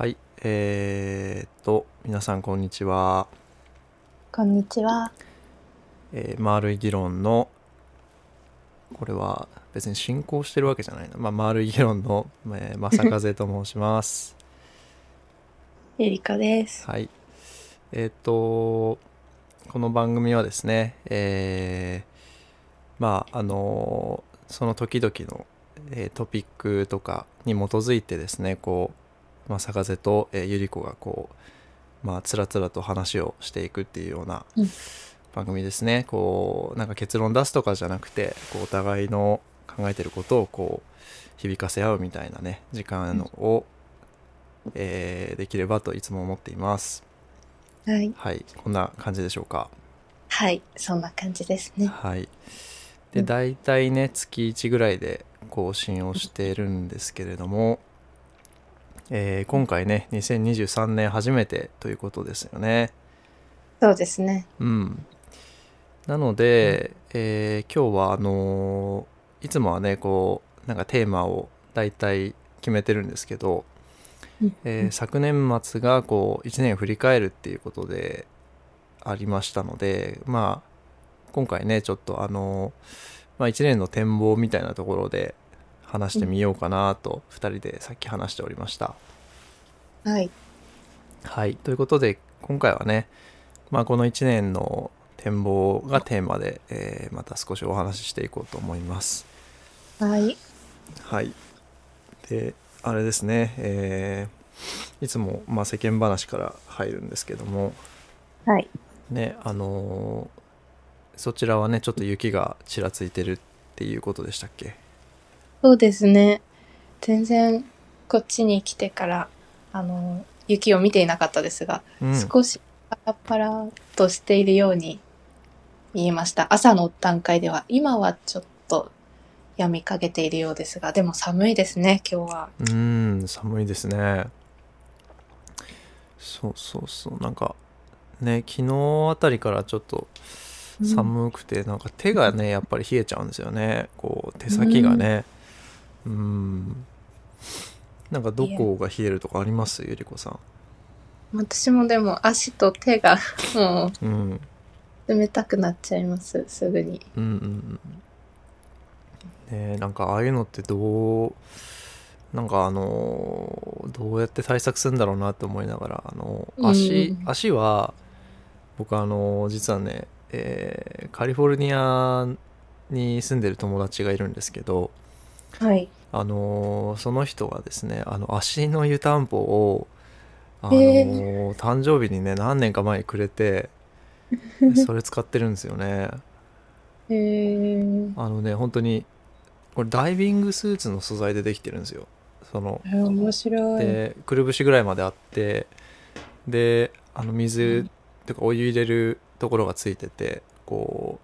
はい、えー、っと、皆さんこんにちは。こんにちは。えー、丸い議論の、これは別に進行してるわけじゃないな。まあ、丸い議論の、えー、正風と申します。ゆりかです。はい。えーっと、この番組はですね、えーまあ、あのその時々の、えートピックとかに基づいてですね、こう、正風と、えーゆり子がこう、まあ、つらつらと話をしていくっていうようなうん番組ですね。こう、なんか結論出すとかじゃなくて、こう、お互いの考えてることをこう、響かせ合うみたいなね、時間を、えーできればといつも思っています。はい。はい、こんな感じでしょうか。はい、そんな感じですね。はい。で、うん大体ね、月1ぐらいで更新をしているんですけれども、えー今回ね、2023年初めてということですよね。そうですね。うん。なので、えー今日はあのーいつもはね、こう、なんかテーマを大体決めてるんですけど、うんえー昨年末がこう1年振り返るっていうことでありましたのでまあ今回ねちょっとあの、まあ、1年の展望みたいなところで話してみようかなと2人でさっき話しておりました。はい。はいということで今回はね、まあ、この1年の展望がテーマで、えーまた少しお話ししていこうと思います。はい。はい。で、あれですね、えーいつも、まあ、世間話から入るんですけども、はい。ね、あのーそちらはね、ちょっと雪がちらついてるっていうことでしたっけ？そうですね。全然こっちに来てから、あの、雪を見ていなかったですが、うん。少しパラパラとしているように見えました。朝の段階では、今はちょっと止みかけているようですが、でも寒いですね、今日は。うーん、寒いですね。そうそうそう、なんか、ね、昨日あたりからちょっと寒くて、なんか手がね、やっぱり冷えちゃうんですよね。こう、手先がね。うん。なんかどこが冷えるとかあります？ゆりこさん。私もでも足と手がもうん。う冷たくなっちゃいます、すぐに。うんうんうん。ねえなんかああいうのってどう、なんかあのーどうやって対策するんだろうなって思いながら、あの足、うん足は、僕あの実はね、えーカリフォルニアに住んでる友達がいるんですけど、はい。あのその人がですね、あの足の湯たんぽを、あのへ誕生日にね、何年か前にくれて、それ使ってるんですよね。へーあのね、本当に、これダイビングスーツの素材でできてるんですよ。その、えー面白い。で、くるぶしぐらいまであって、で、あの水、とかお湯入れるところがついてて、こ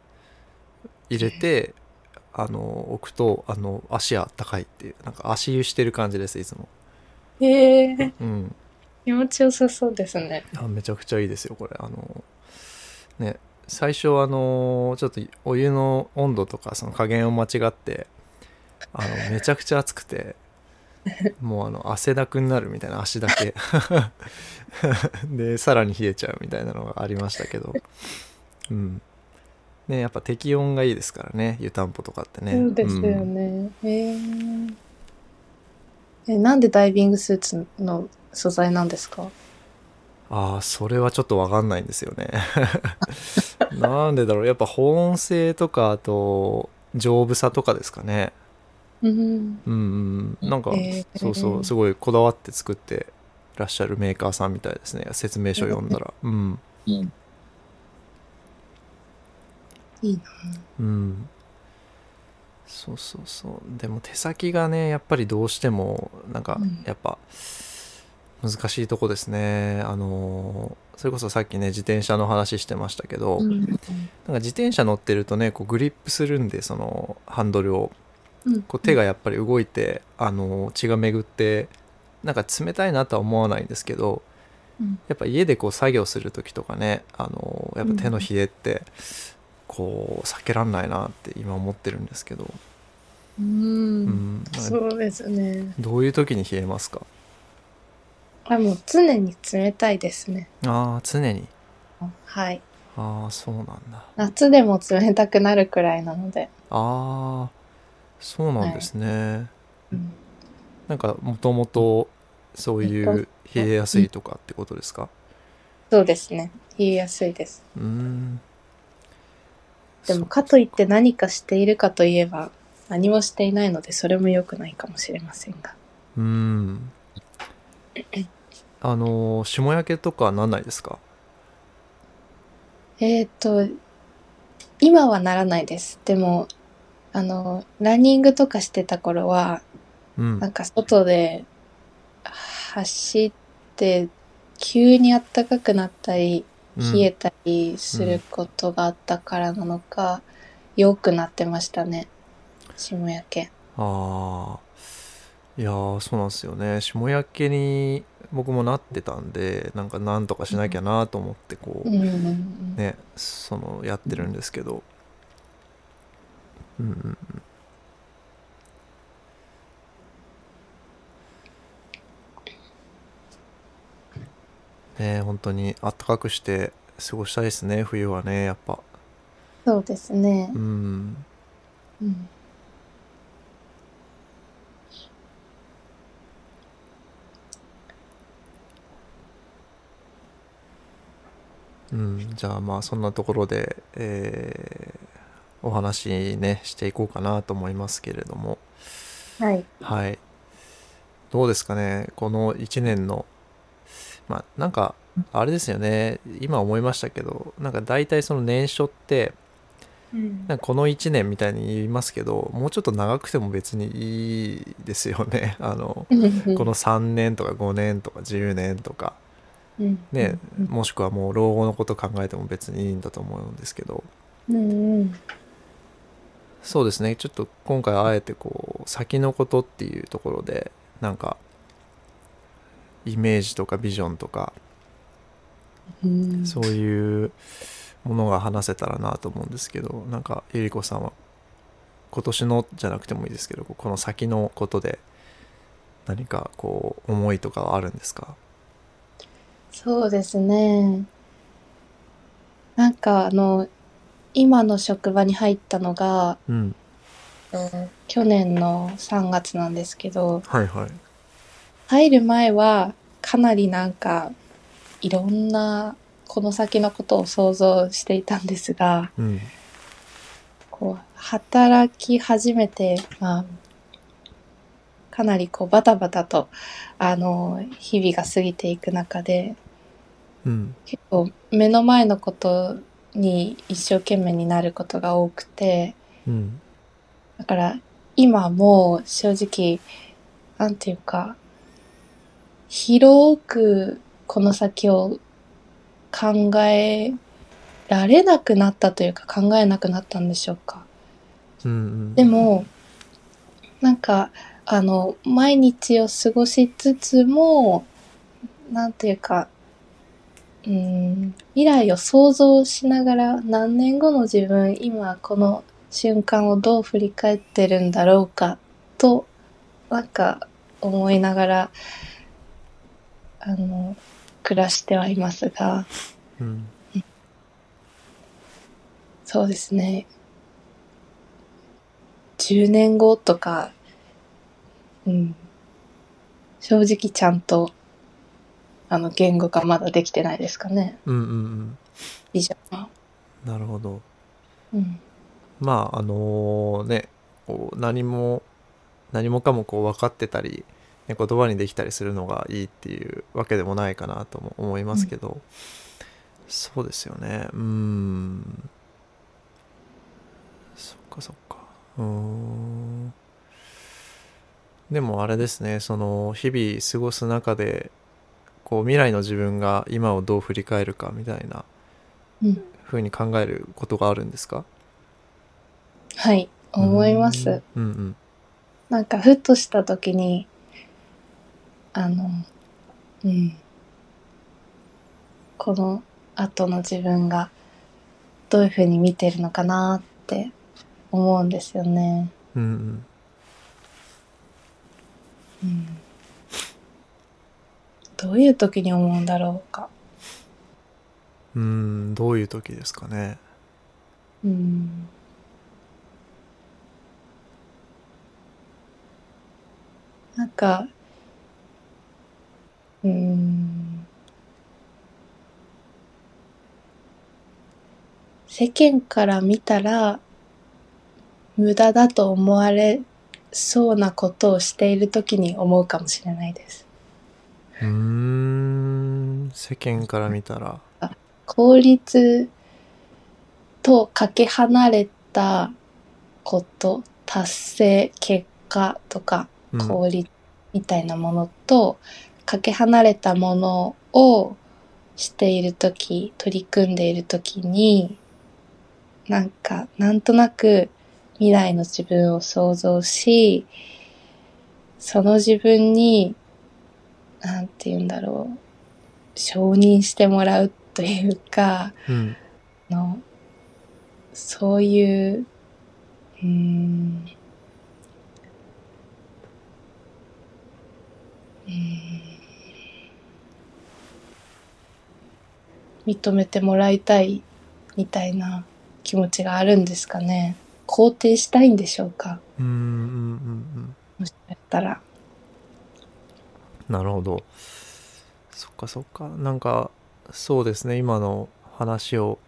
う、入れて、あの、置くと、あの、足あったかいっていう、なんか足湯してる感じです、いつも。へえうん。気持ちよさそうですね。あめちゃくちゃいいですよこれあのね最初あのちょっとお湯の温度とかその加減を間違ってあのめちゃくちゃ熱くて もうあの汗だくになるみたいな足だけ でさらに冷えちゃうみたいなのがありましたけどうんねやっぱ適温がいいですからね湯たんぽとかってねそうですよんね。へええ、なんでダイビングスーツの素材なんですか？ああ、それはちょっとわかんないんですよね。なんでだろう。やっぱ保温性とか、あと、丈夫さとかですかね。うん。うんうん。なんか、へーそうそう、すごいこだわって作ってらっしゃるメーカーさんみたいですね。説明書読んだら。うん。いいな。うん。そうそうそう。でも手先がね、やっぱりどうしても、なんかうん、やっぱ、難しいとこですね。あの、それこそさっきね、自転車の話してましたけど、うん。なんか自転車乗ってるとねこうグリップするんでそのハンドルをうんこう手がやっぱり動いて、あの血が巡ってなんか冷たいなとは思わないんですけどうんやっぱ家でこう作業する時とかねあのやっぱ手の冷えってこう避けらんないなって今思ってるんですけど、う。うんそうですね。どういう時に冷えますか？あもう常に冷たいですね。ああ常にはい。ああそうなんだ夏でも冷たくなるくらいなので。ああそうなんですね、うんなんかもともとそういう冷えやすいとかってことですか？そうですね。言いやすいです。うーんでもかといって何かしているかといえば何もしていないのでそれも良くないかもしれませんが。うーん あの霜焼けとかなんないですか？えっ、と、今はならないです。でも、あの、ランニングとかしてた頃は、うんなんか外で走って急に暖かくなったり冷えたりすることがあったからなのか、良くなってましたね。霜焼け。ああいやーそうなんですよね霜焼けに僕もなってたんでなんかなんとかしなきゃなと思ってこう、うんうんうん。ねそのやってるんですけどうんうんね本当にあったかくして過ごしたいですね冬はねやっぱそうですねう。んうん。うん、じゃあまあそんなところで、えーお話ねしていこうかなと思いますけれどもはい。はいどうですかねこの1年のまあなんかあれですよね。今思いましたけどなんか大体その年初ってうん。なんかこの1年みたいに言いますけどもうちょっと長くても別にいいですよね。あのこの3年とか5年とか10年とか。ねうん。もしくはもう老後のこと考えても別にいいんだと思うんですけど。うんうん。そうですね。ちょっと今回あえてこう先のことっていうところでなんかイメージとかビジョンとかうん。そういうものが話せたらなと思うんですけどなんかゆり子さんは今年のじゃなくてもいいですけどこの先のことで何かこう思いとかはあるんですか？そうですね。なんかあの、今の職場に入ったのが、うん。去年の3月なんですけど、はいはい入る前はかなりなんかいろんなこの先のことを想像していたんですが、うん。こう働き始めて、まあ、かなりこうバタバタとあの日々が過ぎていく中でうん。結構目の前のことに一生懸命になることが多くてうん。だから今もう正直なんていうか広くこの先を考えられなくなったというか考えなくなったんでしょうか。うんうんでも、なんか、あの、毎日を過ごしつつも、なんていうか、うん、未来を想像しながら何年後の自分、今この瞬間をどう振り返ってるんだろうかと、なんか思いながら、あの、暮らしてはいますが、うんそうですね。10年後とか、うん。正直ちゃんと、あの、言語化まだできてないですかね。うんうんうん。なるほどうん。まああのねこう何も何もかもこう分かってたり、ね、言葉にできたりするのがいいっていうわけでもないかなとも思いますけど、そうですよね。うーん。そっかそっか。うーん。でもあれですね。その日々過ごす中でこう未来の自分が今をどう振り返るかみたいなうん。風に考えることがあるんですか？はい。思います。うん。うんなんか、ふとした時に、あの、うん。この後の自分がどういうふうに見てるのかなって思うんですよね。うんうんうんどういう時に思うんだろうか。うーんどういう時ですかねうん。なんか、うーん。世間から見たら、無駄だと思われそうなことをしている時に思うかもしれないです。うーん世間から見たら効率とかけ離れたこと、達成、結果とか、うん効率みたいなものと、かけ離れたものをしているとき、取り組んでいるときに、なんか、なんとなく未来の自分を想像し、その自分に、なんて言うんだろう、承認してもらうというか、うん。のそういううーんうーん認めてもらいたいみたいな気持ちがあるんですかね。肯定したいんでしょうか。うんうんうんうん。もしかしたら。なるほど。そっかそっか。なんかそうですね。今の話を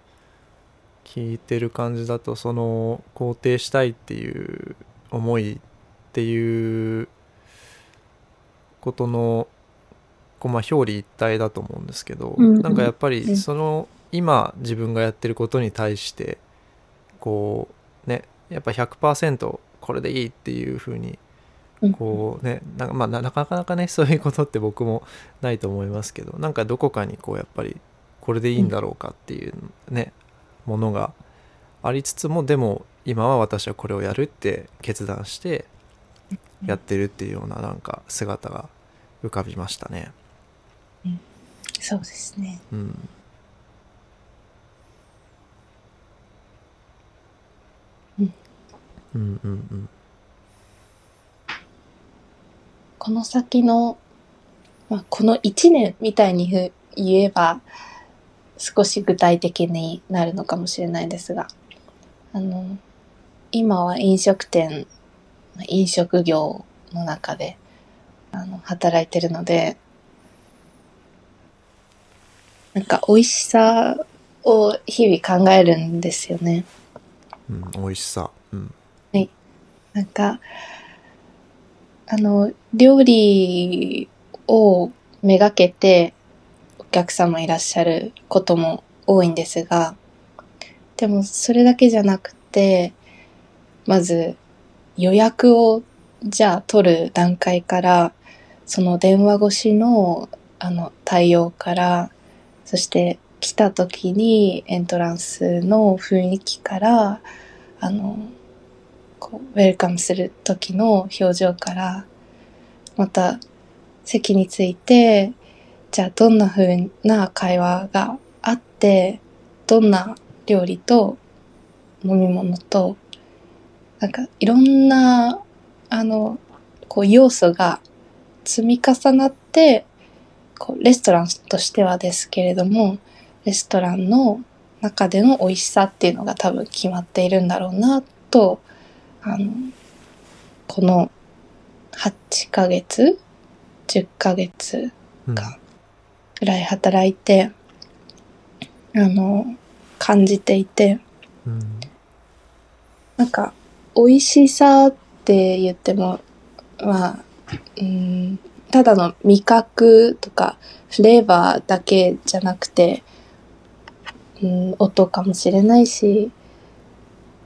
聞いてる感じだとその肯定したいっていう思いっていうことのこうまあ表裏一体だと思うんですけど、うんうん。なんかやっぱうん。りその今自分がやってることに対してこうねやっぱ100%これでいいっていうふうにうん。こうねな,、まあ、ななかなかね そういうことって僕もないと思いますけどなんかどこかにこうやっぱりこれでいいんだろうかっていうね、ものがありつつもでも今は私はこれをやるって決断してやってるっていうようななんか姿が浮かびましたね。そうですね。うん、うんうんうん。うんこの先の、まあ、この1年みたいにふ言えば少し具体的になるのかもしれないですがあの今は飲食店飲食業の中であの働いてるのでなんか美味しさを日々考えるんですよね。うん、美味しさ。うんなんか、あの、料理をめがけてお客様いらっしゃることも多いんですが、でもそれだけじゃなくて、まず予約をじゃあ取る段階から、その電話越しのあの対応から、そして来た時にエントランスの雰囲気から、あの、こうウェルカムする時の表情からまた席についてじゃあどんな風な会話があってどんな料理と飲み物となんかいろんなあのこう要素が積み重なってこうレストランとしてはですけれどもレストランの中での美味しさっていうのが多分決まっているんだろうなとあの、この8ヶ月 ?10 ヶ月うんかぐらい働いて、あの、感じていて、うんなんか、美味しさって言っても、まあ、うん、ただの味覚とかフレーバーだけじゃなくて、うん、音かもしれないし、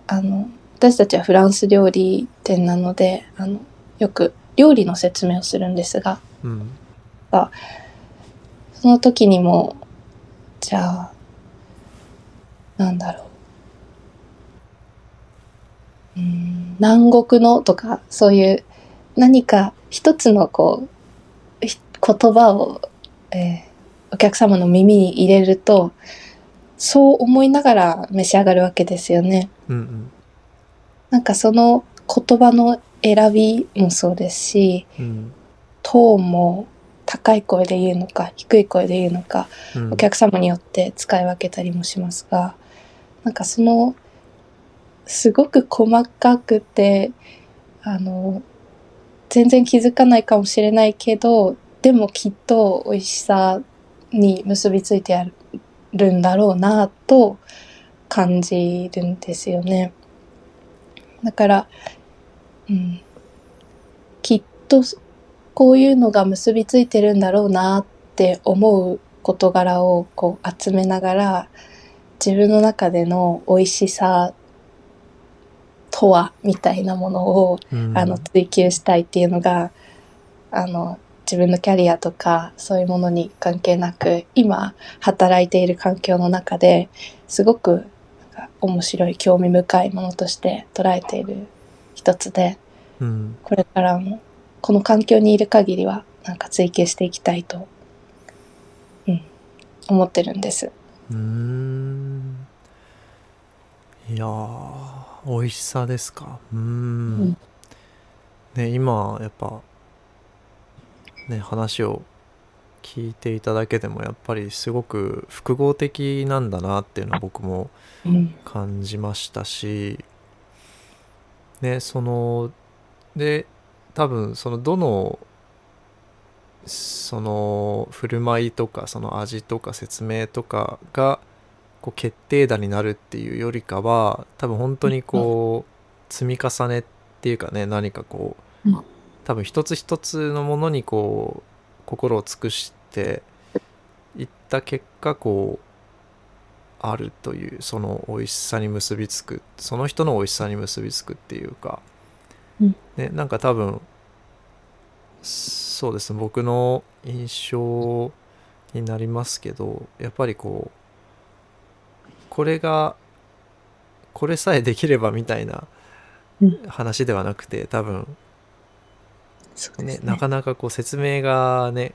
あの、私たちはフランス料理店なので、あの、よく料理の説明をするんですが、うんその時にも、じゃあ、なんだろう。うーん、南国のとか、そういう何か一つのこう、ひ言葉を、えーお客様の耳に入れると、そう思いながら召し上がるわけですよね。うんうん。なんかその言葉の選びもそうですし、うん。トーンも高い声で言うのか低い声で言うのかうん。お客様によって使い分けたりもしますがなんかそのすごく細かくてあの全然気づかないかもしれないけどでもきっと美味しさに結びついてあるんだろうなと感じるんですよね。だから、うん、きっとこういうのが結びついてるんだろうなって思う事柄をこう集めながら自分の中での美味しさとはみたいなものをうんあの追求したいっていうのがあの自分のキャリアとかそういうものに関係なく今働いている環境の中ですごく面白い興味深いものとして捉えている一つでうん。これからもこの環境にいる限りはなんか追求していきたいと、うん、思ってるんです。うーん。いやー美味しさですか。うーん。ん。ね今やっぱね話を聞いていただけでもやっぱりすごく複合的なんだなっていうのは僕もうん。感じましたしねそので多分そのどのその振る舞いとかその味とか説明とかがこう決定打になるっていうよりかは多分本当にこう積み重ねっていうかね何かこううん多分一つ一つのものにこう心を尽くしていった結果こうあるというその美味しさに結びつくその人の美味しさに結びつくっていうか、うん。ね、なんか多分そうですね僕の印象になりますけどやっぱりこうこれがこれさえできればみたいなうん。話ではなくて多分ね。ねなかなかこう説明がね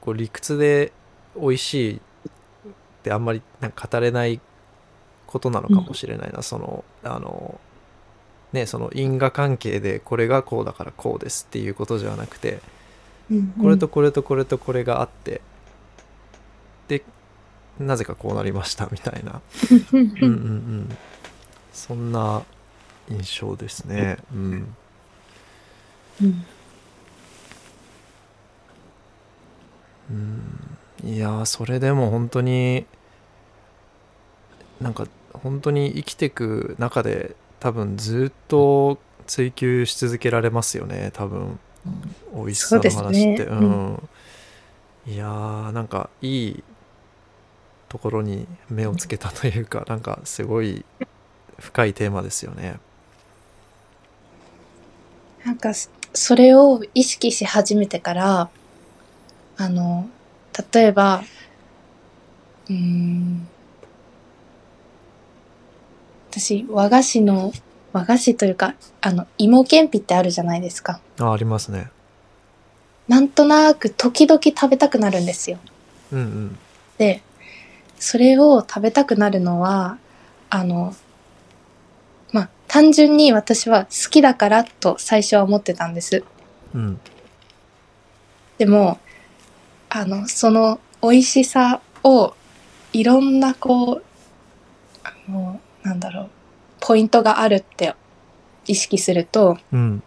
こう理屈で美味しいってあんまりなんか語れないことなのかもしれないな、そのあのねその因果関係でこれがこうだからこうですっていうことじゃなくてうんこれとこれとこれとこれがあってでなぜかこうなりましたみたいな。う んうんうんうん。そんな印象ですね。うん。うんうんいやーそれでも本当になんか本当に生きてく中で多分ずっと追求し続けられますよね多分。美味しさの話って。ねうん、いやーなんかいいところに目をつけたというか なんかすごい深いテーマですよね。なんかそそれを意識し始めてからあの例えばうーん。私和菓子の和菓子というかあの芋けんぴってあるじゃないですか。あありますね。なんとなく時々食べたくなるんですよ。うんうん。でそれを食べたくなるのはあのまあ単純に私は好きだからと最初は思ってたんです。うん。でもあのその美味しさをいろんなこうあのなんだろうポイントがあるって意識するとうん。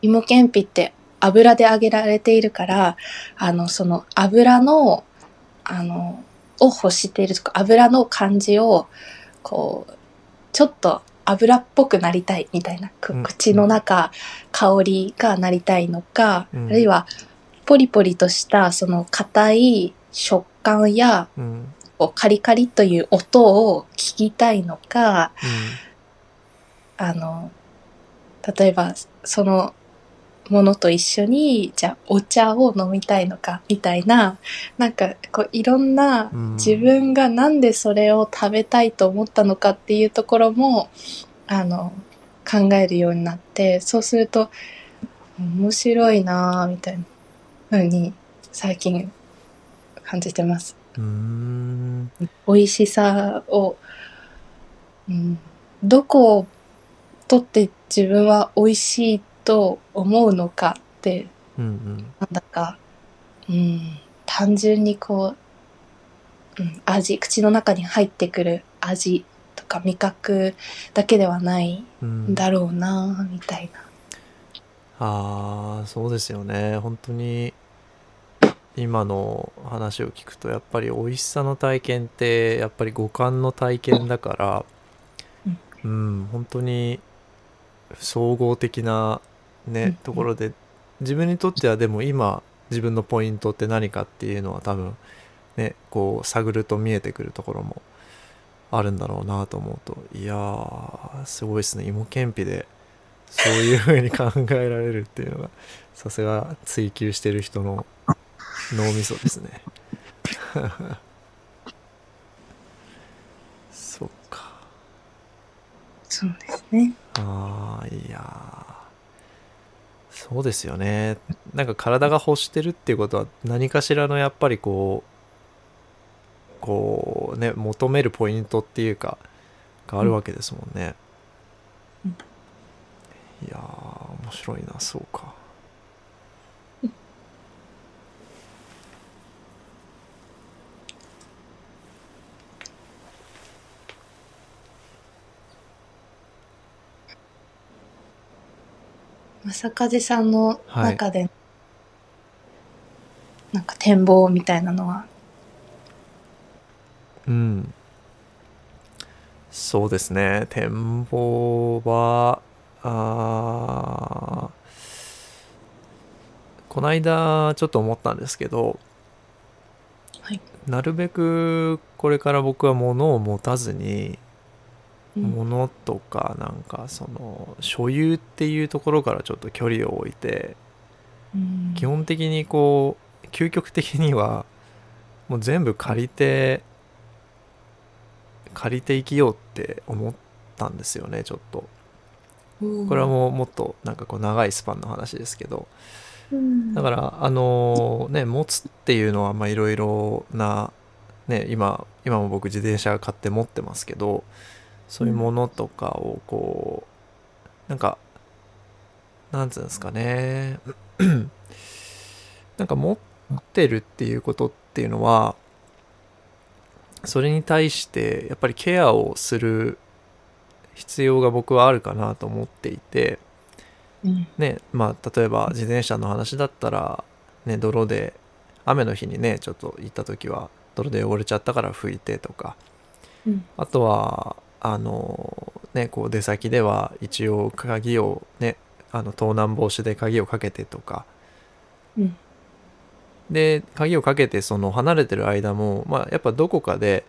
芋けんぴって油で揚げられているからあのその油のあのを欲しているとか油の感じをこうちょっと油っぽくなりたいみたいな、口の中香りがなりたいのか、うん。あるいはポリポリとしたその硬い食感やうん。こうカリカリという音を聞きたいのかあの例えばそのものと一緒にじゃあお茶を飲みたいのかみたいななんかこういろんなうん自分がなんでそれを食べたいと思ったのかっていうところもあの考えるようになってそうすると面白いなぁみたいな風に最近感じてます。うーん美味しさを、うん、どこをとって自分は美味しいと思うのかってうんうんなんだか、うん、単純にこう、うん、味、口の中に入ってくる味とか味覚だけではないうんんだろうな、みたいな。ああそうですよね。本当に今の話を聞くとやっぱり美味しさの体験ってやっぱり五感の体験だからうん。本当に総合的なねところで自分にとってはでも今自分のポイントって何かっていうのは多分ねこう探ると見えてくるところもあるんだろうなと思うといやーすごいですね。芋けんぴでそういう風に考えられるっていうのがさすが追求してる人の脳みそですね。そっか。そうですね。ああいやー。そうですよね。なんか体が欲してるっていうことは何かしらのやっぱりこうこうね求めるポイントっていうかがあるわけですもんね、うんいやー面白いなそうか。正風さんの中で、なんか展望みたいなのは、うん。そうですね。展望はあーこの間ちょっと思ったんですけどはい。なるべくこれから僕は物を持たずにうん。物とかなんかその所有っていうところからちょっと距離を置いてうん。基本的にこう究極的にはもう全部借りて借りて生きようって思ったんですよねちょっとこれはもうもっとなんかこう長いスパンの話ですけど。うん。だからあのね持つっていうのはまあいろいろなね今今も僕自転車買って持ってますけどそういうものとかをこうなんかなんつうんですかね。なんか持ってるっていうことっていうのはそれに対してやっぱりケアをする必要が僕はあるかなと思っていてうん。ねまあ例えば自転車の話だったらね泥で雨の日にねちょっと行った時は泥で汚れちゃったから拭いてとか。うん。あとはあのねこう出先では一応鍵をねあの盗難防止で鍵をかけてとか。うん。で鍵をかけてその離れてる間も、まあ、やっぱどこかで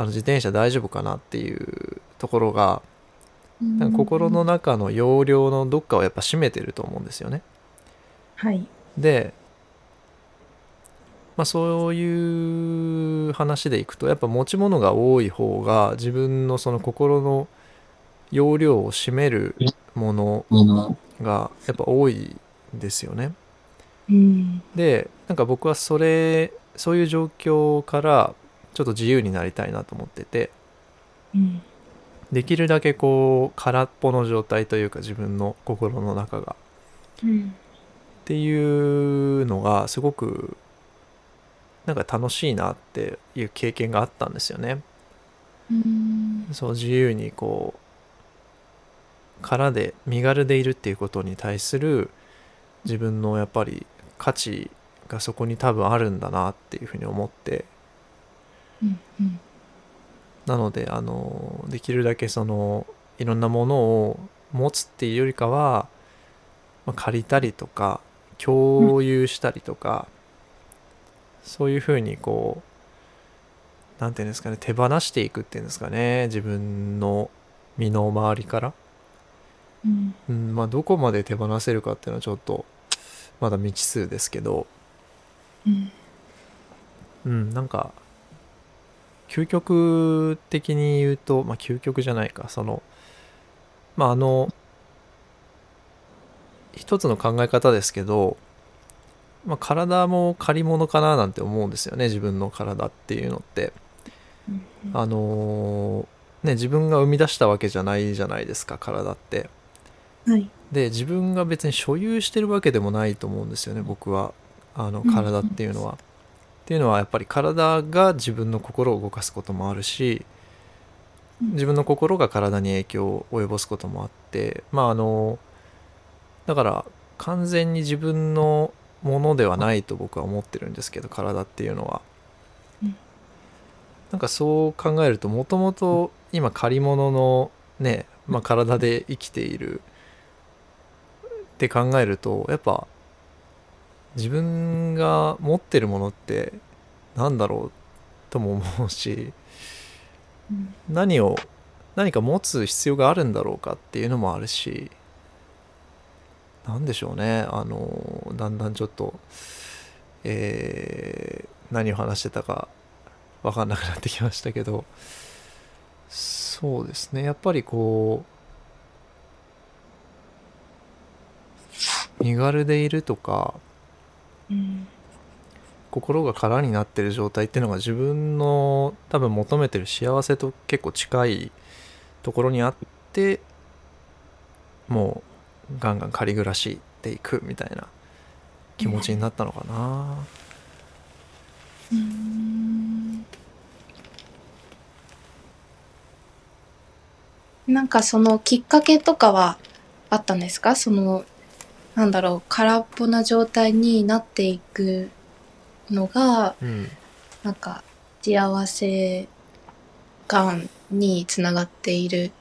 あの自転車大丈夫かなっていうところがなんか心の中の容量のどっかをやっぱ占めてると思うんですよね。はい。で、まあ、そういう話でいくとやっぱ持ち物が多い方が自分のその心の容量を占めるものがやっぱ多いんですよね。うん。でなんか僕はそれそういう状況からちょっと自由になりたいなと思っててうん。できるだけこう空っぽの状態というか自分の心の中がうん。っていうのがすごくなんか楽しいなっていう経験があったんですよね。うん。そう自由にこう空で身軽でいるっていうことに対する自分のやっぱり価値がそこに多分あるんだなっていうふうに思ってうん。うん。なのであのできるだけそのいろんなものを持つっていうよりかは、まあ、借りたりとか共有したりとか、そういうふうにこうなんていうんですかね手放していくっていうんですかね自分の身の回りから、うん。うんまあ、どこまで手放せるかっていうのはちょっとまだ未知数ですけど、うん。うん、なんか究極的に言うとまあ究極じゃないか。そのまああの一つの考え方ですけど、まあ、体も借り物かななんて思うんですよね。自分の体っていうのって。あのね自分が生み出したわけじゃないじゃないですか体って。はい。で自分が別に所有してるわけでもないと思うんですよね僕は。あのうん。体っていうのは。っていうのはやっぱり体が自分の心を動かすこともあるしうん。自分の心が体に影響を及ぼすこともあってまああのだから完全に自分のものではないと僕は思ってるんですけど体っていうのは。うん。なんかそう考えるともともと今借り物のね、まあ、体で生きているって考えるとやっぱ自分が持ってるものってなんだろうとも思うしうん。何を何か持つ必要があるんだろうかっていうのもあるしなんでしょうね。あのだんだんちょっとえー何を話してたか分かんなくなってきましたけどそうですね。やっぱりこう身軽でいるとかうん心が空になってる状態っていうのが自分の多分求めてる幸せと結構近いところにあってもうガンガン仮暮らしていくみたいな気持ちになったのかな、うん。なんかそのきっかけとかはあったんですか？そのなんだろう空っぽな状態になっていくのがうん。なんか幸せ感につながっている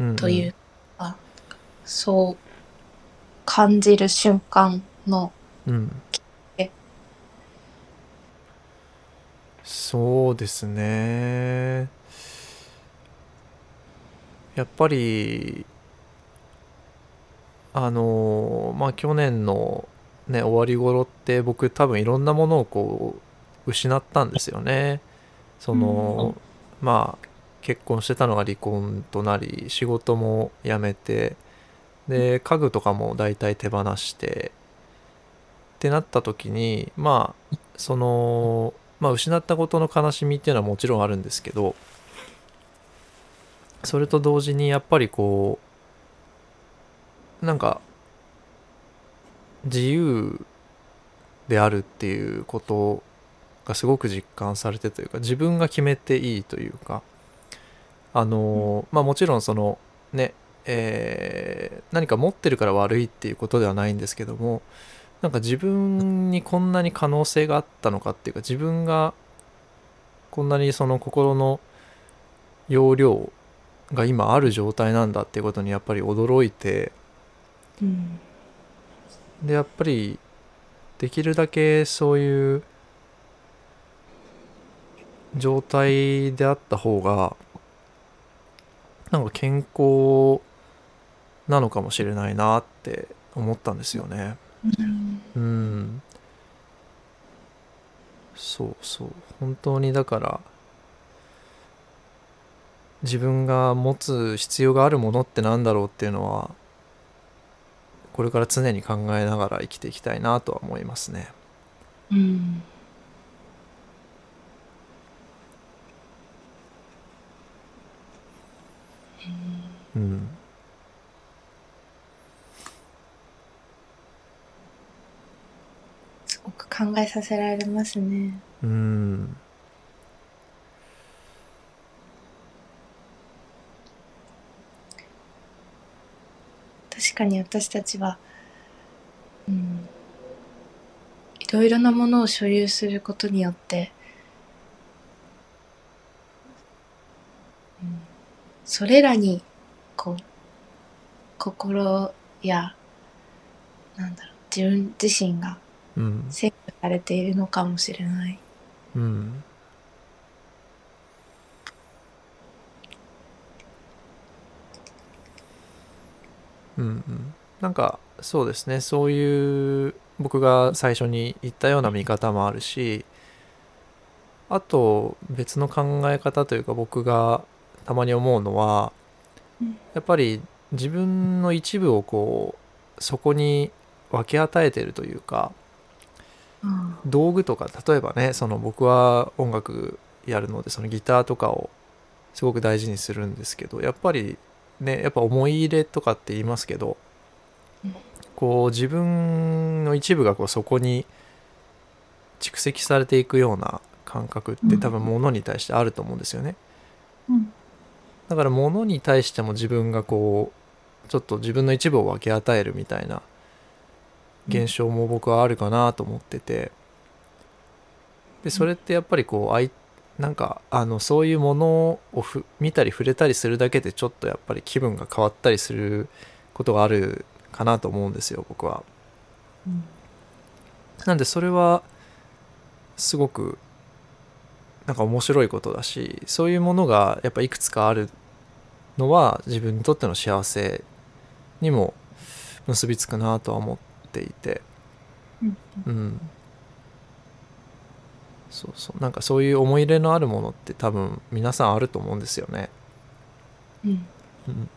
うんうん。というか、そう感じる瞬間のうん。えそうですね。やっぱりあのまあ去年のね終わり頃って僕多分いろんなものをこう失ったんですよね。その、まあ結婚してたのが離婚となり仕事も辞めてで家具とかも大体手放してってなった時にまあそのまあ失ったことの悲しみっていうのはもちろんあるんですけどそれと同時にやっぱりこうなんか自由であるっていうことがすごく実感されてというか自分が決めていいというかあのまあもちろんそのねえー何か持ってるから悪いっていうことではないんですけどもなんか自分にこんなに可能性があったのかっていうか自分がこんなにその心の容量が今ある状態なんだっていうことにやっぱり驚いてうん。でやっぱりできるだけそういう状態であった方がなんか健康なのかもしれないなって思ったんですよね。うん。うん。そうそう。本当にだから自分が持つ必要があるものってなんだろうっていうのはこれから常に考えながら生きていきたいなとは思いますね。うんうんすごく考えさせられますね。うんかに私たちは、うん、いろいろなものを所有することによって、うん、それらにこう心やなんだろう自分自身がうん制御されているのかもしれない。うんうんうんなんかそうですね。そういう僕が最初に言ったような見方もあるしあと別の考え方というか僕がたまに思うのはうん。やっぱり自分の一部をこうそこに分け与えてるというかうん。道具とか例えばねその僕は音楽やるのでそのギターとかをすごく大事にするんですけどやっぱりねやっぱ思い入れとかって言いますけどうん。こう自分の一部がこうそこに蓄積されていくような感覚って多分物に対してあると思うんですよね。うん。だから物に対しても自分がこうちょっと自分の一部を分け与えるみたいな現象も僕はあるかなと思ってて。でそれってやっぱりこうあいなんかあのそういうものをふ見たり触れたりするだけでちょっとやっぱり気分が変わったりすることがあるかなと思うんですよ僕は。うん。なんでそれはすごくなんか面白いことだしそういうものがやっぱいくつかあるのは自分にとっての幸せにも結びつくなとは思っていて。うん。うんそうそうなんかそういう思い入れのあるものって多分皆さんあると思うんですよね。うんうん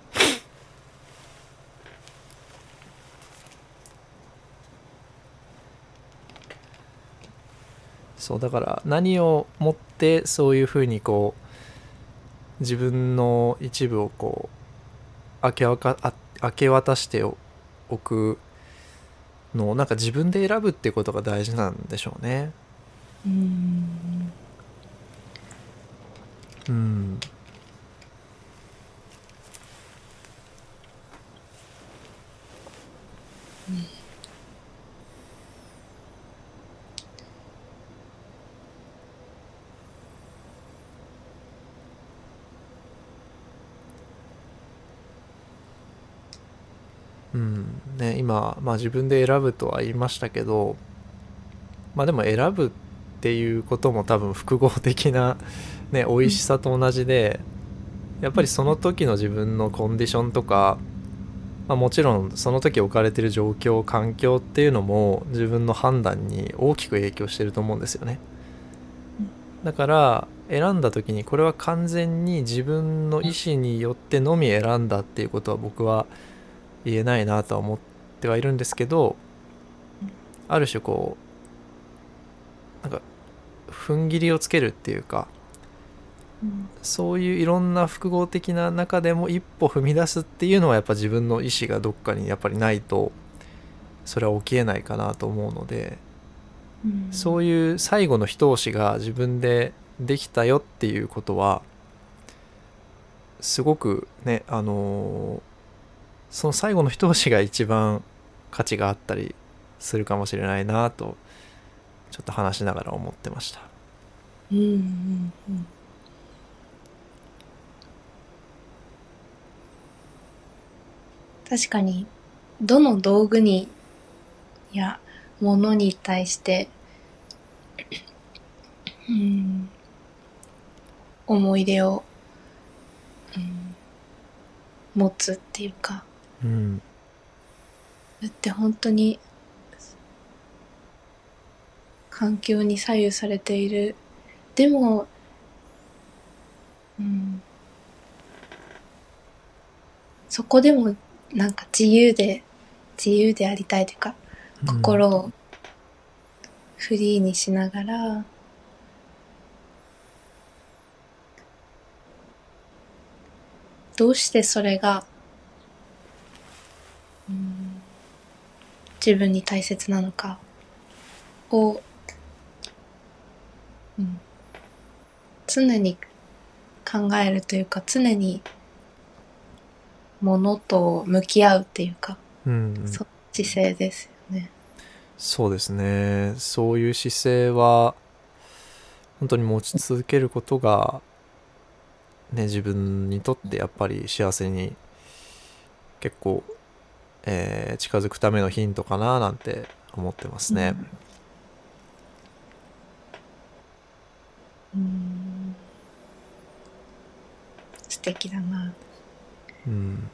そうだから何をもってそういうふうにこう自分の一部をこう明けわかあ明け渡しておくのをなんか自分で選ぶってことが大事なんでしょうね。うん。うん。うんね、今、まあ、自分で選ぶとは言いましたけどまあでも選ぶっていうことも多分複合的な、ね、美味しさと同じでやっぱりその時の自分のコンディションとか、まあ、もちろんその時置かれてる状況環境っていうのも自分の判断に大きく影響してると思うんですよね。だから選んだ時にこれは完全に自分の意思によってのみ選んだっていうことは僕は言えないなとは思ってはいるんですけどある種こうなんか踏ん切りをつけるっていうかうん。そういういろんな複合的な中でも一歩踏み出すっていうのはやっぱ自分の意思がどっかにやっぱりないとそれは起きえないかなと思うのでうん。そういう最後の一押しが自分でできたよっていうことはすごくねあのーその最後の一押しが一番価値があったりするかもしれないなとちょっと話しながら思ってました。うんうんうん。確かにどの道具にやものに対してうん思い入れを、うん、持つっていうか。うん。それって本当に環境に左右されている。でも、うん、そこでもなんか自由で自由でありたいというか心をフリーにしながら、どうしてそれが、うん自分に大切なのかを、うん常に考えるというか常にものと向き合うっていうか、うんうんそう姿勢ですよね。そうですねそういう姿勢は本当に持ち続けることがね自分にとってやっぱり幸せに結構、えー近づくためのヒントかななんて思ってますね。うん素敵だな。うん。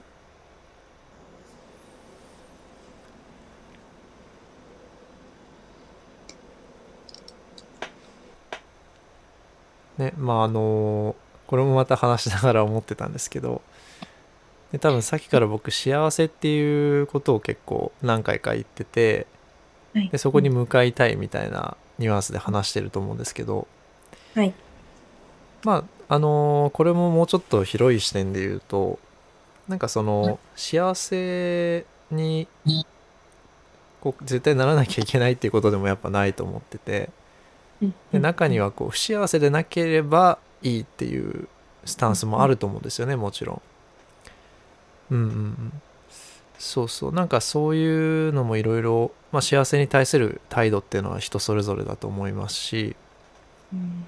ねまああのこれもまた話しながら思ってたんですけどで多分さっきから僕幸せっていうことを結構何回か言っててはい。でそこに向かいたいみたいなニュアンスで話してると思うんですけどはい。まああのこれももうちょっと広い視点で言うとなんかその幸せにこう絶対ならなきゃいけないっていうことでもやっぱないと思っててで中にはこう不幸せでなければいいっていうスタンスもあると思うんですよねもちろん。うんうんうん。そうそう。なんかそういうのもいろいろ幸せに対する態度っていうのは人それぞれだと思いますし、うん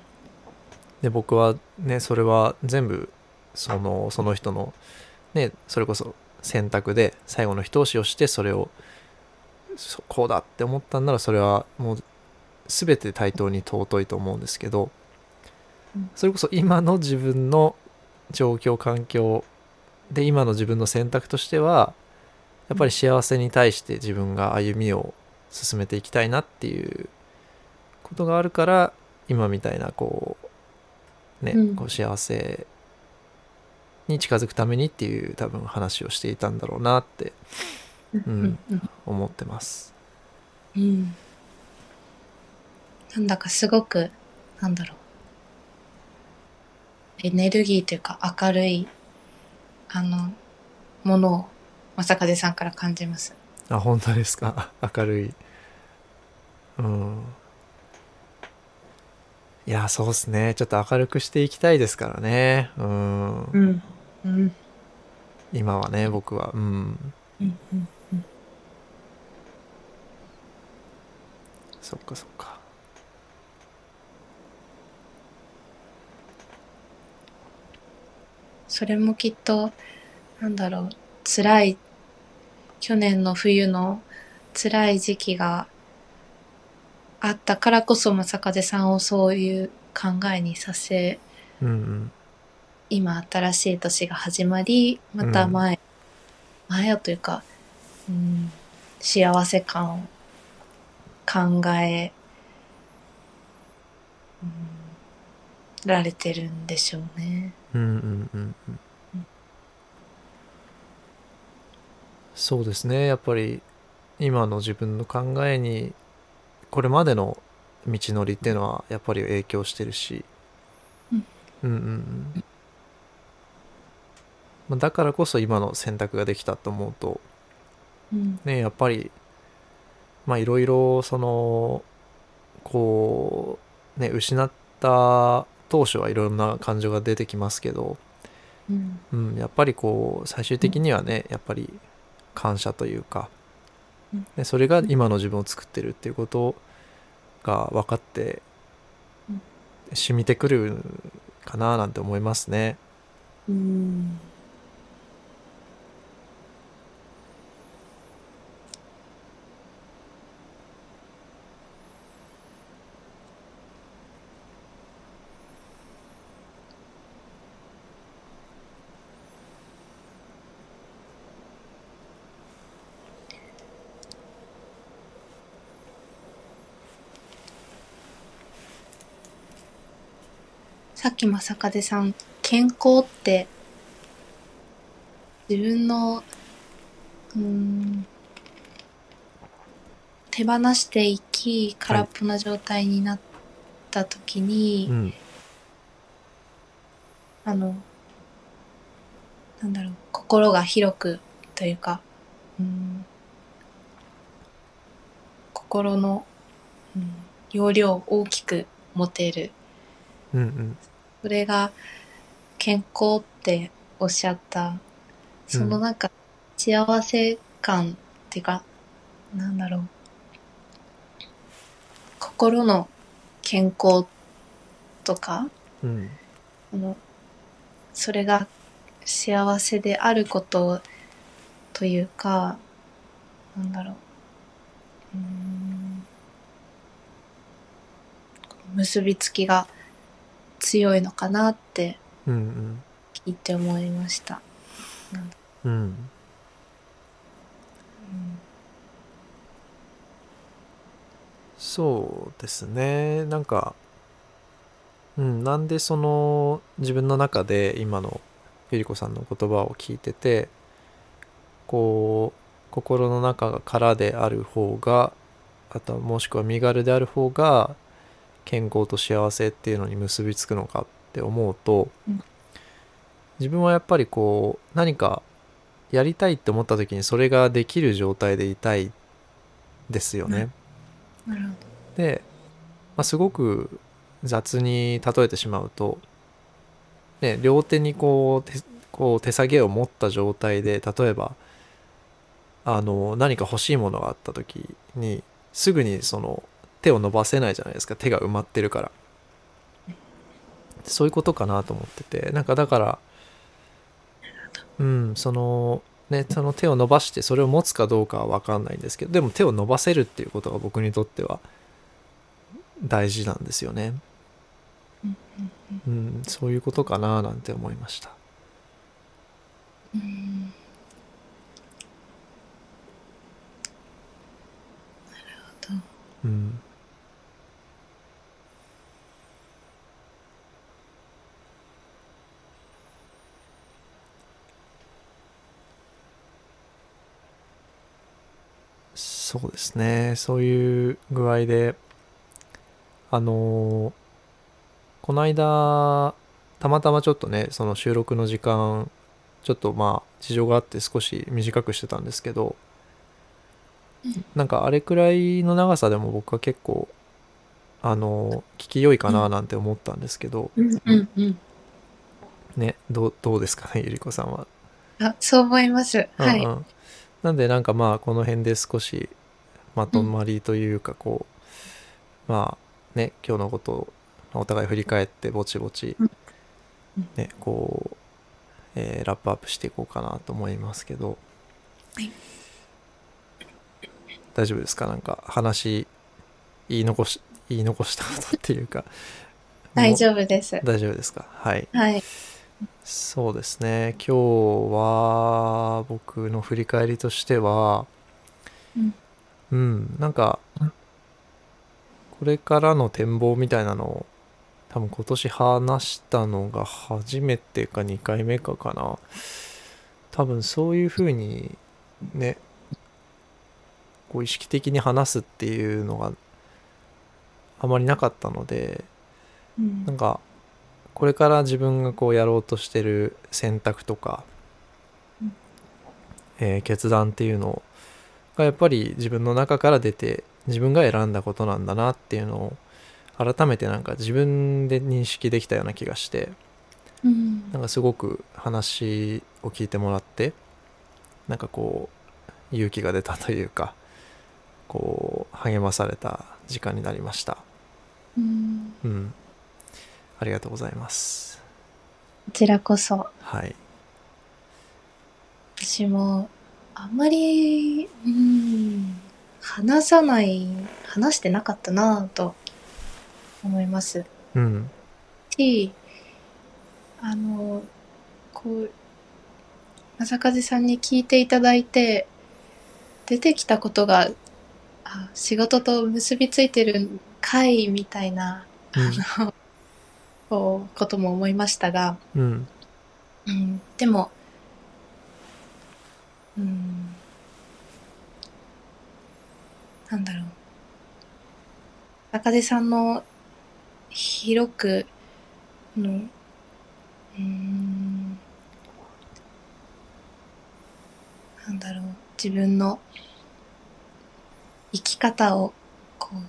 で僕はねそれは全部そのその人のねそれこそ選択で最後の一押しをしてそれをそこうだって思ったんならそれはもう全て対等に尊いと思うんですけどうん。それこそ今の自分の状況環境で今の自分の選択としてはやっぱり幸せに対して自分が歩みを進めていきたいなっていうことがあるから今みたいなこうね、うん。こう幸せに近づくためにっていう多分話をしていたんだろうなってうんうん。思ってます。うん。なんだかすごくなんだろう。エネルギーというか明るいあのものを正風さんから感じます。あ本当ですか？明るい。うんいやそうですね。ちょっと明るくしていきたいですからね。うん、ん。うん。今はね僕は。うん。うんうんうん。そっかそっか。それもきっとなんだろう。辛い去年の冬の辛い時期があったからこそ正風さんをそういう考えにさせうんうん。今新しい年が始まりまた前、前をというか、うん、幸せ感を考え、うん、られてるんでしょうね。うんうんうんうん。そうですね。やっぱり今の自分の考えにこれまでの道のりっていうのはやっぱり影響してるし、うん、うんうんうん。まあだからこそ今の選択ができたと思うと。うん。ねやっぱりまあいろいろそのこうね失った当初はいろんな感情が出てきますけど、うん。うん、やっぱりこう最終的にはねやっぱり感謝というかうん、ね、それが今の自分を作ってるっていうことが分かってうん。染みてくるかななんて思いますね。うんさっき正風さん健康って自分のうーん手放していき空っぽな状態になった時に、うん。あのなんだろう心が広くというか、うん、心の、うん、容量を大きく持てるうんうんそれが健康っておっしゃった。そのなんか幸せ感っていうか、なんだろう。心の健康とかうん。あのそれが幸せであることというかなんだろう。うーん。結びつきが強いのかなって聞いて思いました。うん。うんそうですね。なんかうんなんでその自分の中で今のゆり子さんの言葉を聞いててこう心の中が空である方があとはもしくは身軽である方が健康と幸せっていうのに結びつくのかって思うと、うん。自分はやっぱりこう何かやりたいって思った時にそれができる状態でいたいですよね。なるほであ、すごく雑に例えてしまうと、ね、両手にこう手こう手下げを持った状態で例えばあの何か欲しいものがあった時にすぐにその手を伸ばせないじゃないですか手が埋まってるからそういうことかなと思っててなんかだからうんそのねその手を伸ばしてそれを持つかどうかは分かんないんですけどでも手を伸ばせるっていうことが僕にとっては大事なんですよね。うんうん、そういうことかななんて思いました。うんうんなるほど。うん、そうですねそういう具合であのーこの間たまたまちょっとねその収録の時間ちょっとまあ事情があって少し短くしてたんですけど、うんなんかあれくらいの長さでも僕は結構あの聞き良いかななんて思ったんですけど、うんうんうん。ねどうどうですかねゆりこさんは。あ、そう思います。はい。うんうんなんでなんかまあこの辺で少しまとまりというかこう、まあね今日のことをお互い振り返ってぼちぼちねこう、えーラップアップしていこうかなと思いますけど、はい。大丈夫ですか？なんか話言い残し言い残したことっていうか。大夫丈夫です。大丈夫ですか？はい。はい。そうですね。今日は僕の振り返りとしてはうんうん。なんかこれからの展望みたいなのを多分今年話したのが初めてか2回目かかな。多分そういうふうにねこう意識的に話すっていうのがあまりなかったのでうん。なんかこれから自分がこうやろうとしてる選択とか、うん。えー決断っていうのがやっぱり自分の中から出て自分が選んだことなんだなっていうのを改めてなんか自分で認識できたような気がしてうん。なんかすごく話を聞いてもらってなんかこう勇気が出たというかこう励まされた時間になりました。うん。うん。ありがとうございます。こちらこそ、はい。私も、あんまり、うん、話さない、話してなかったなぁと思います。うん。し、あの、こう、正和さんに聞いていただいて、出てきたことが、あ仕事と結びついてるんかいみたいな、あの、こう、ことも思いましたが、うん。うん、でも、うん、なんだろう。中出さんの広く、の、うーん、なんだろう。自分の生き方を、こう、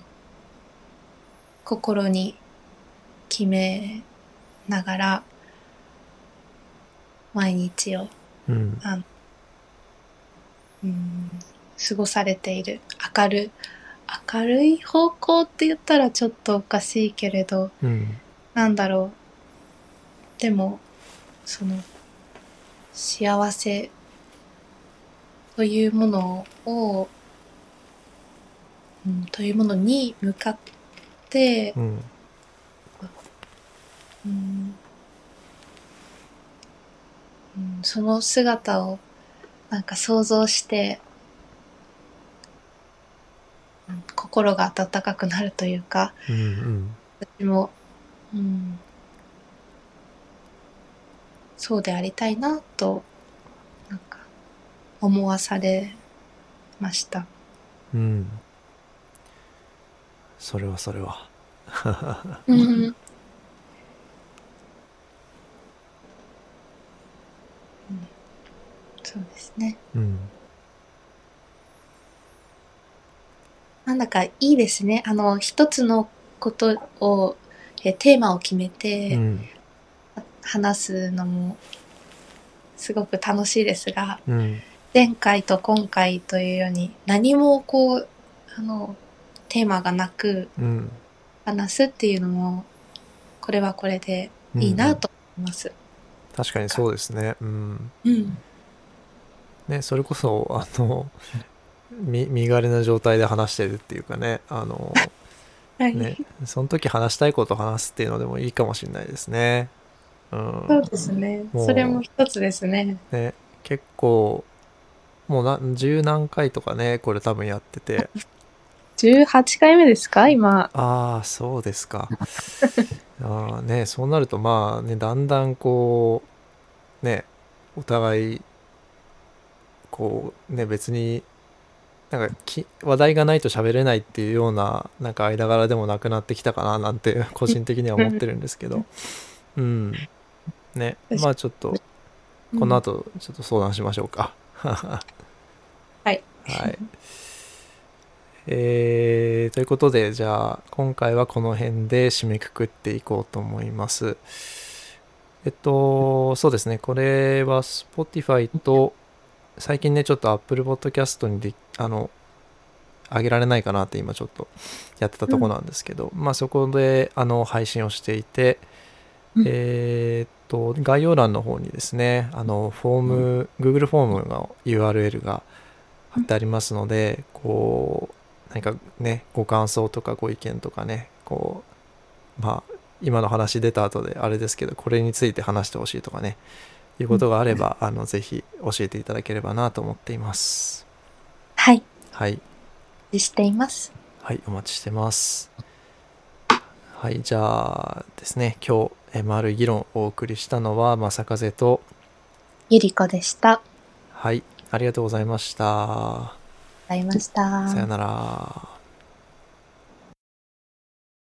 心に決めながら、毎日を、うんあの、うん、過ごされている。明る、明るい方向って言ったらちょっとおかしいけれど、うんなんだろう。でも、その、幸せというものを、うん、というものに向かってう、んうんうん、その姿をなんか想像して、うん心が温かくなるというか、うんうん。私も、うん、そうでありたいなと、なんか思わされました。うん。それはそれは。うんそうですね。うんなんだかいいですね。あの、一つのことを、えテーマを決めうてん話すのもすごく楽しいですが、うん前回と今回というように何もこう、あの、テーマがなくうん話すっていうのも、これはこれでいいなと思います。確かにそうですねうんうん。ねそれこそあの身身軽な状態で話してるっていうかねあのはい。ねその時話したいことを話すっていうのでもいいかもしれないですねうんそうですね。それも一つですね。ね結構もうな十何回とかねこれ多分やってて18回目ですか？今。ああそうですか あーねそうなるとまあねだんだんこうねお互いこうね別になんかき話題がないと喋れないっていうようななんか間柄でもなくなってきたかななんて 個人的には思ってるんですけどうんねまあちょっとこの後ちょっと相談しましょうか。はい。はい。えーということで、じゃあ、今回はこの辺で締めくくっていこうと思います。えっと、そうですね、これは Spotify と、最近ね、ちょっと Apple Podcast にであの、上げられないかなって今ちょっとやってたとこなんですけど、まあそこであの配信をしていて、うん。えーっと概要欄の方にですねあのフォーム、Google フォームの URL が貼ってありますので、こう何かねご感想とかご意見とかねこうまあ今の話出た後であれですけどこれについて話してほしいとかねいうことがあれば、あのぜひ教えていただければなと思っていますはい。はいしています。はい、お待ちしてます。はい、じゃあですね、今日、え丸い議論をお送りしたのは、正風と、ゆりこでした。あはい、ありがとうございました。りがとうございました。さよなら。